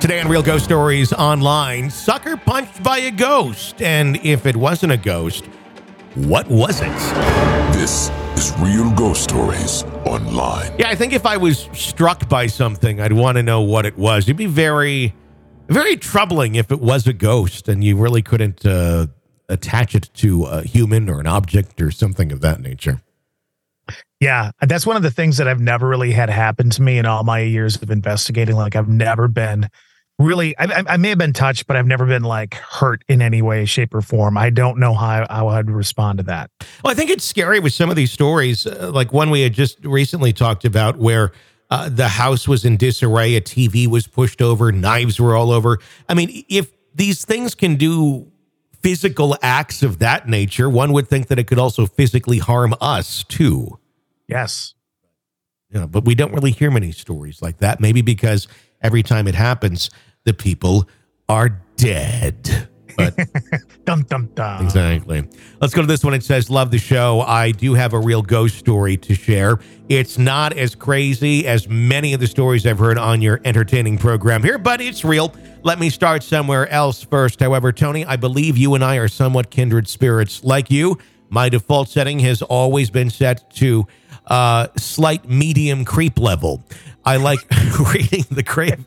Today on Real Ghost Stories Online, sucker punched by a ghost. And if it wasn't a ghost, what was it? This is Real Ghost Stories Online. Yeah, I think if I was struck by something, I'd want to know what it was. It'd be very, very troubling if it was a ghost and you really couldn't uh, attach it to a human or an object or something of that nature. Yeah, that's one of the things that I've never really had happen to me in all my years of investigating. Like, I've never been really I, I, may have been touched but i've never been like hurt in any way shape or form. I don't know how, how i'd respond to that. Well i think it's scary with some of these stories uh, like one we had just recently talked about where uh, the house was in disarray a tv was pushed over knives were all over. I mean if these things can do physical acts of that nature one would think that it could also physically harm us too. Yes. Yeah but we don't really hear many stories like that. Maybe because every time it happens the people are dead. But dum dum dum. Exactly. Let's go to this one. It says, Love the show. I do have a real ghost story to share. It's not as crazy as many of the stories I've heard on your entertaining program here, but it's real. Let me start somewhere else first. However, Tony, I believe you and I are somewhat kindred spirits. Like you, my default setting has always been set to uh, slight medium creep level. I like reading the grave.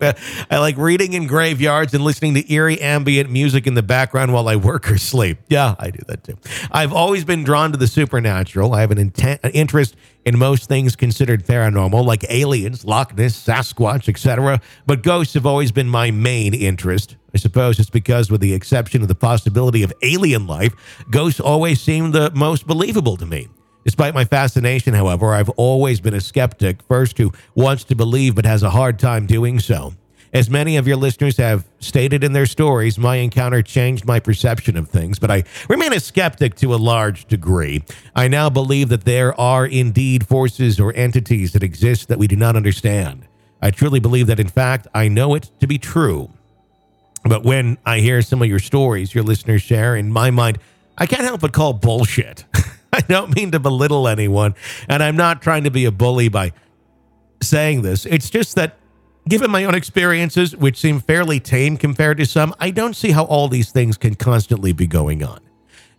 I like reading in graveyards and listening to eerie ambient music in the background while I work or sleep. Yeah, I do that too. I've always been drawn to the supernatural. I have an, intent, an interest in most things considered paranormal, like aliens, Loch Ness, Sasquatch, etc. But ghosts have always been my main interest. I suppose it's because, with the exception of the possibility of alien life, ghosts always seem the most believable to me. Despite my fascination, however, I've always been a skeptic, first who wants to believe but has a hard time doing so. As many of your listeners have stated in their stories, my encounter changed my perception of things, but I remain a skeptic to a large degree. I now believe that there are indeed forces or entities that exist that we do not understand. I truly believe that, in fact, I know it to be true. But when I hear some of your stories your listeners share, in my mind, I can't help but call bullshit. I don't mean to belittle anyone, and I'm not trying to be a bully by saying this. It's just that, given my own experiences, which seem fairly tame compared to some, I don't see how all these things can constantly be going on.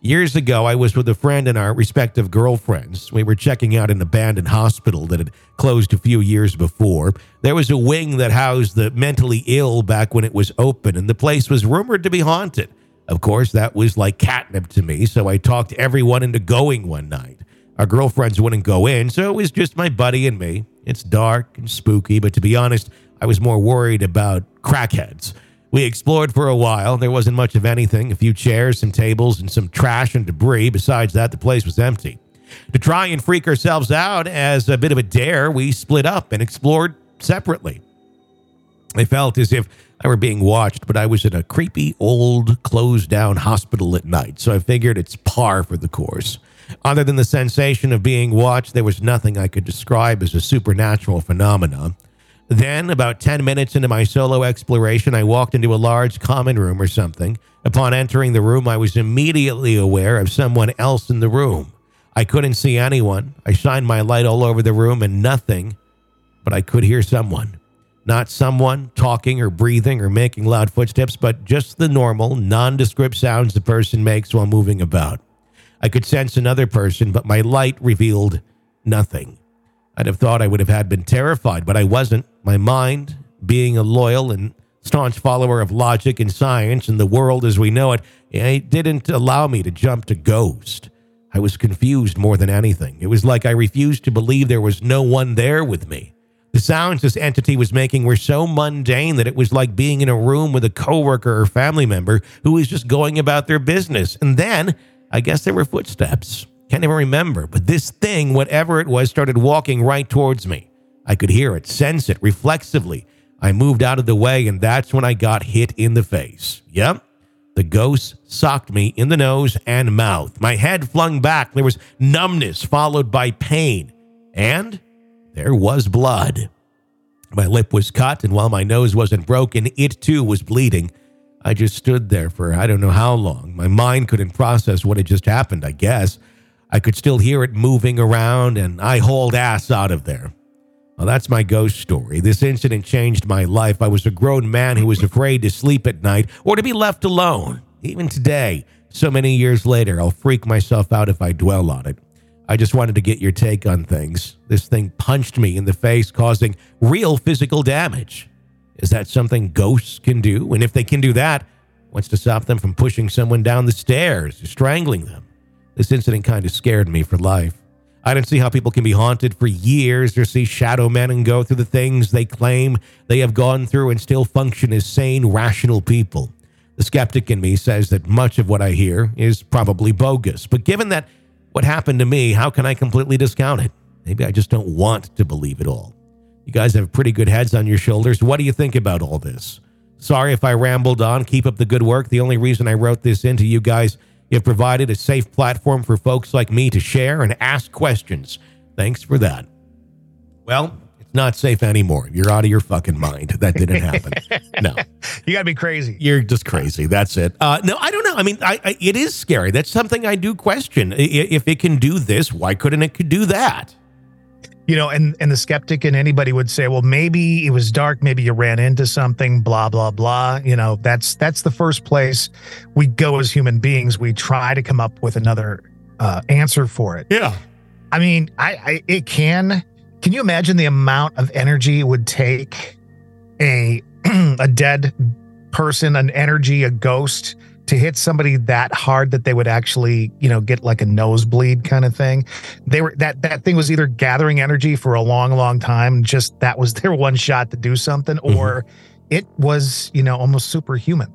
Years ago, I was with a friend and our respective girlfriends. We were checking out an abandoned hospital that had closed a few years before. There was a wing that housed the mentally ill back when it was open, and the place was rumored to be haunted. Of course, that was like catnip to me, so I talked everyone into going one night. Our girlfriends wouldn't go in, so it was just my buddy and me. It's dark and spooky, but to be honest, I was more worried about crackheads. We explored for a while. There wasn't much of anything a few chairs, some tables, and some trash and debris. Besides that, the place was empty. To try and freak ourselves out as a bit of a dare, we split up and explored separately. I felt as if I were being watched, but I was in a creepy, old, closed down hospital at night, so I figured it's par for the course. Other than the sensation of being watched, there was nothing I could describe as a supernatural phenomenon. Then, about 10 minutes into my solo exploration, I walked into a large common room or something. Upon entering the room, I was immediately aware of someone else in the room. I couldn't see anyone. I shined my light all over the room and nothing, but I could hear someone. Not someone talking or breathing or making loud footsteps, but just the normal, nondescript sounds the person makes while moving about. I could sense another person, but my light revealed nothing. I'd have thought I would have had been terrified, but I wasn't. My mind, being a loyal and staunch follower of logic and science and the world as we know it, it didn't allow me to jump to ghost. I was confused more than anything. It was like I refused to believe there was no one there with me. The sounds this entity was making were so mundane that it was like being in a room with a coworker or family member who was just going about their business. And then I guess there were footsteps. Can't even remember, but this thing, whatever it was, started walking right towards me. I could hear it, sense it reflexively. I moved out of the way, and that's when I got hit in the face. Yep, the ghost socked me in the nose and mouth. My head flung back. There was numbness followed by pain. And there was blood. My lip was cut, and while my nose wasn't broken, it too was bleeding. I just stood there for I don't know how long. My mind couldn't process what had just happened, I guess. I could still hear it moving around, and I hauled ass out of there. Well, that's my ghost story. This incident changed my life. I was a grown man who was afraid to sleep at night or to be left alone. Even today, so many years later, I'll freak myself out if I dwell on it. I just wanted to get your take on things. This thing punched me in the face, causing real physical damage. Is that something ghosts can do? And if they can do that, what's to stop them from pushing someone down the stairs strangling them? This incident kind of scared me for life. I don't see how people can be haunted for years or see shadow men and go through the things they claim they have gone through and still function as sane, rational people. The skeptic in me says that much of what I hear is probably bogus. But given that what happened to me, how can I completely discount it? Maybe I just don't want to believe it all. You guys have pretty good heads on your shoulders. What do you think about all this? Sorry if I rambled on. Keep up the good work. The only reason I wrote this into you guys, you have provided a safe platform for folks like me to share and ask questions. Thanks for that. Well, not safe anymore. You're out of your fucking mind. That didn't happen. no. You got to be crazy. You're just crazy. That's it. Uh, no, I don't know. I mean, I, I, it is scary. That's something I do question. If it can do this, why couldn't it could do that? you know and and the skeptic and anybody would say well maybe it was dark maybe you ran into something blah blah blah you know that's that's the first place we go as human beings we try to come up with another uh, answer for it Yeah. i mean I, I it can can you imagine the amount of energy it would take a a dead person an energy a ghost to hit somebody that hard that they would actually you know get like a nosebleed kind of thing? They were that that thing was either gathering energy for a long long time just that was their one shot to do something mm-hmm. or it was you know almost superhuman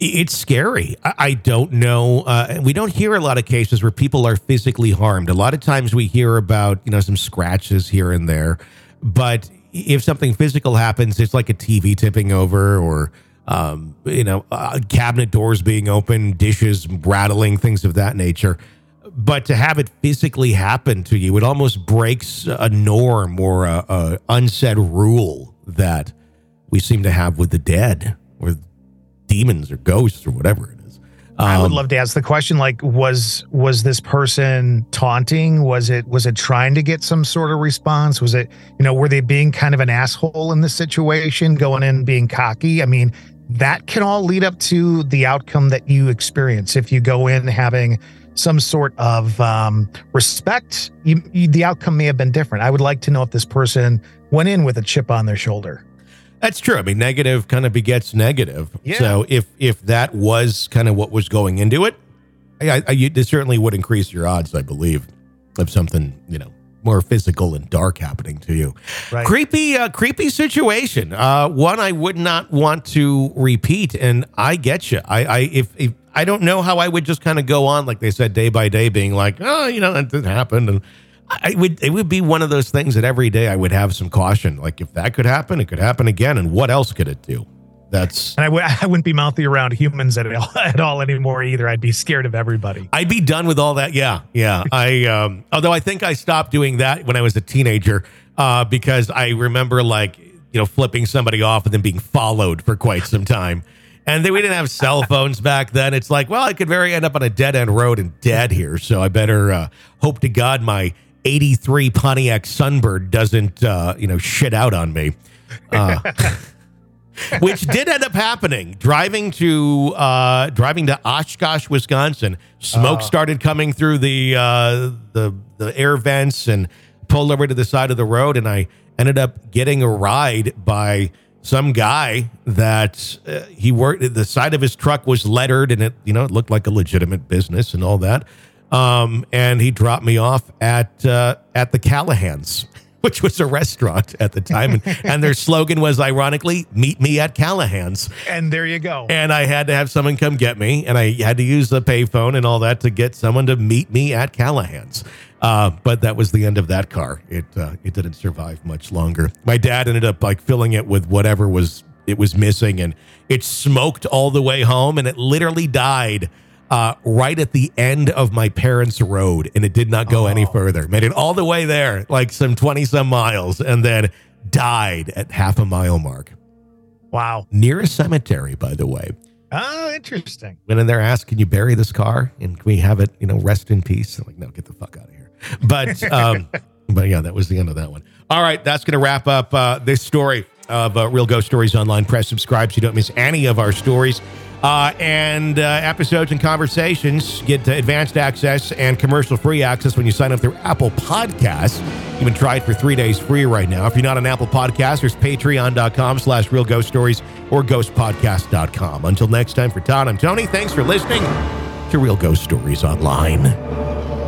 It's scary. I, don't know. Uh, we don't hear a lot of cases where people are physically harmed. A lot of times we hear about, you know, some scratches here and there. But if something physical happens, it's like a TV tipping over or, um, you know, uh, cabinet doors being open, dishes rattling, things of that nature. But to have it physically happen to you, it almost breaks a norm or a, a unsaid rule that we seem to have with the dead or demons or ghosts or whatever it is. i would Um, love to ask the question like was was this person taunting? Was it was it trying to get some sort of response? Was it you know were they being kind of an asshole in this situation going in being cocky? I mean that can all lead up to the outcome that you experience. If you go in having some sort of um, respect you, you, the outcome may have been different. I would like to know if this person went in with a chip on their shoulder That's true. I mean, negative kind of begets negative. Yeah. So if if that was kind of what was going into it, I, I, you, it certainly would increase your odds, I believe, of something you know more physical and dark happening to you. Right. Creepy, uh, creepy situation. Uh, one I would not want to repeat, and I get you. I, I if, if I don't know how I would just kind of go on, like they said, day by day, being like, oh, you know, that happened, and I would. It would be one of those things that every day I would have some caution. Like if that could happen, it could happen again, and what else could it do? That's And I w- I wouldn't be mouthy around humans at all, at all anymore either. I'd be scared of everybody. I'd be done with all that. Yeah, yeah. I um, although I think I stopped doing that when I was a teenager uh, because I remember like you know flipping somebody off and then being followed for quite some time. And then we didn't have cell phones back then. It's like, well, I could very end up on a dead end road and dead here. So I better uh, hope to God my 83 Pontiac Sunbird doesn't, uh, you know, shit out on me. Uh, which did end up happening. Driving to uh, driving to Oshkosh, Wisconsin, smoke started coming through the uh, the the air vents and pulled over to the side of the road, and I ended up getting a ride by some guy that uh, he worked. The side of his truck was lettered, and it you know it looked like a legitimate business and all that. Um, and he dropped me off at uh, at the Callahans which was a restaurant at the time. And, and their slogan was ironically, meet me at Callahan's. And there you go. And I had to have someone come get me, and I had to use the payphone and all that to get someone to meet me at Callahan's. Uh, but that was the end of that car. It uh, it didn't survive much longer. My dad ended up like filling it with whatever was it was missing, and it smoked all the way home, and it literally died uh, right at the end of my parents' road, and it did not go any further. Made it all the way there, like some twenty some miles, and then died at half a mile mark Wow. near a cemetery. By the way, Oh, interesting. went in there, asked, "Can you bury this car? And can we have it, you know, rest in peace?" I'm like, "No, get the fuck out of here." But, um, but yeah, that was the end of that one. All right, that's going to wrap up uh, this story of uh, Real Ghost Stories Online. Press subscribe so you don't miss any of our stories. Uh, and uh, episodes and conversations get advanced access and commercial free access when you sign up through Apple Podcasts. You can try it for three days free right now. If you're not on Apple Podcast, there's patreon.com slash real ghost stories or ghostpodcast.com. Until next time, for Todd, I'm Tony. Thanks for listening to Real Ghost Stories Online.